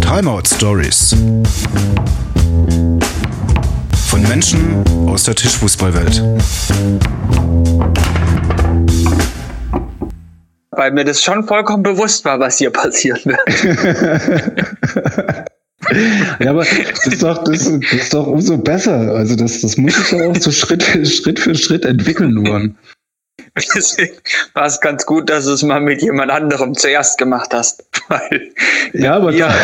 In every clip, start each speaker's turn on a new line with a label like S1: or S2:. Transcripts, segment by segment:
S1: Timeout Stories. Von Menschen aus der Tischfußballwelt.
S2: Weil mir das schon vollkommen bewusst war, was hier passieren wird.
S3: ja, aber das ist doch, das, das ist doch umso besser. Also das, das muss sich ja auch so Schritt, Schritt für Schritt entwickeln, Luan.
S2: Deswegen war es ganz gut, dass du es mal mit jemand anderem zuerst gemacht hast. Weil
S3: ja, aber da,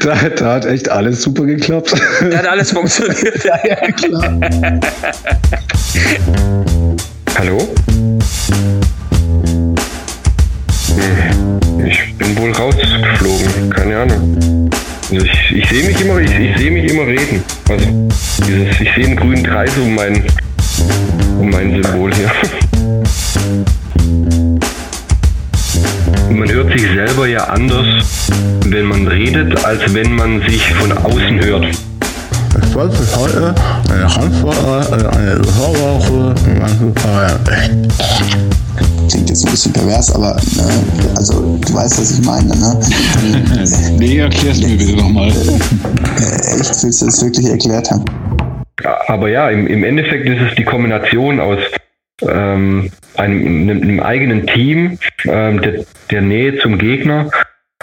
S3: da, da, hat echt alles super geklappt.
S2: Da hat alles funktioniert. ja, ja, klar.
S4: Hallo? Ich bin wohl rausgeflogen, keine Ahnung. Also ich, ich sehe mich immer, ich, ich sehe mich immer reden. Also dieses, ich sehe einen grünen Kreis um mein, um mein Symbol ja anders, wenn man redet, als wenn man sich von außen hört.
S3: Ich wollte heute eine Handvoll, eine Hörwoche,
S5: klingt jetzt ein bisschen pervers, aber ne, also du weißt, was ich meine. Ne?
S3: nee, erklärst mir bitte nochmal.
S5: Äh, echt, willst du das wirklich erklärt haben?
S4: Aber ja, im, im Endeffekt ist es die Kombination aus ähm, einem, einem, einem, eigenen Team, ähm, der, der Nähe zum Gegner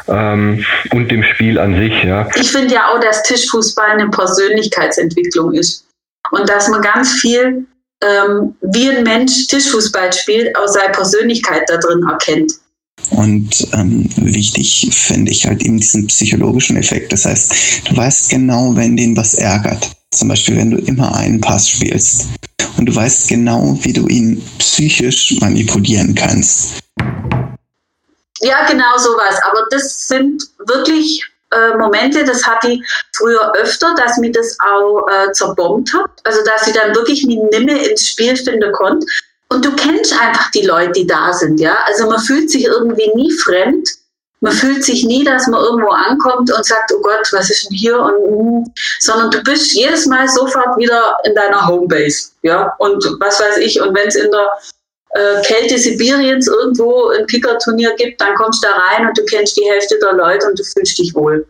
S4: ähm, und dem Spiel an sich. Ja.
S6: Ich finde ja auch, dass Tischfußball eine Persönlichkeitsentwicklung ist und dass man ganz viel ähm, wie ein Mensch Tischfußball spielt, aus seiner Persönlichkeit da drin erkennt.
S5: Und ähm, wichtig finde ich halt eben diesen psychologischen Effekt. Das heißt, du weißt genau, wenn den was ärgert. Zum Beispiel, wenn du immer einen Pass spielst. Und du weißt genau, wie du ihn psychisch manipulieren kannst.
S6: Ja, genau sowas. Aber das sind wirklich äh, Momente, das hatte ich früher öfter, dass mir das auch äh, zerbombt hat. Also dass ich dann wirklich mit Nimme ins Spiel finden konnte. Und du kennst einfach die Leute, die da sind, ja. Also man fühlt sich irgendwie nie fremd. Man fühlt sich nie, dass man irgendwo ankommt und sagt, oh Gott, was ist denn hier? Und, mm, sondern du bist jedes Mal sofort wieder in deiner Homebase, ja. Und was weiß ich, und wenn es in der äh, Kälte Sibiriens irgendwo ein Kickerturnier gibt, dann kommst du da rein und du kennst die Hälfte der Leute und du fühlst dich wohl.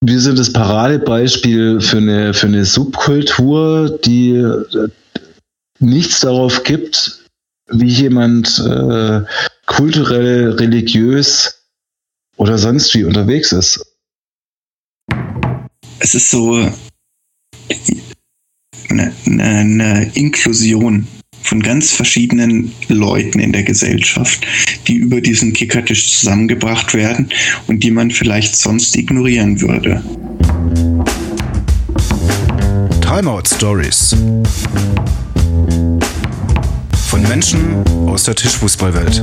S3: Wir sind das Paradebeispiel für eine, für eine Subkultur, die äh, nichts darauf gibt, wie jemand äh, kulturell, religiös oder sonst wie unterwegs ist.
S5: Es ist so eine, eine, Inklusion von ganz verschiedenen Leuten in der Gesellschaft, die über diesen Kickertisch zusammengebracht werden und die man vielleicht sonst ignorieren würde.
S1: Timeout Stories von Menschen aus der Tischfußballwelt.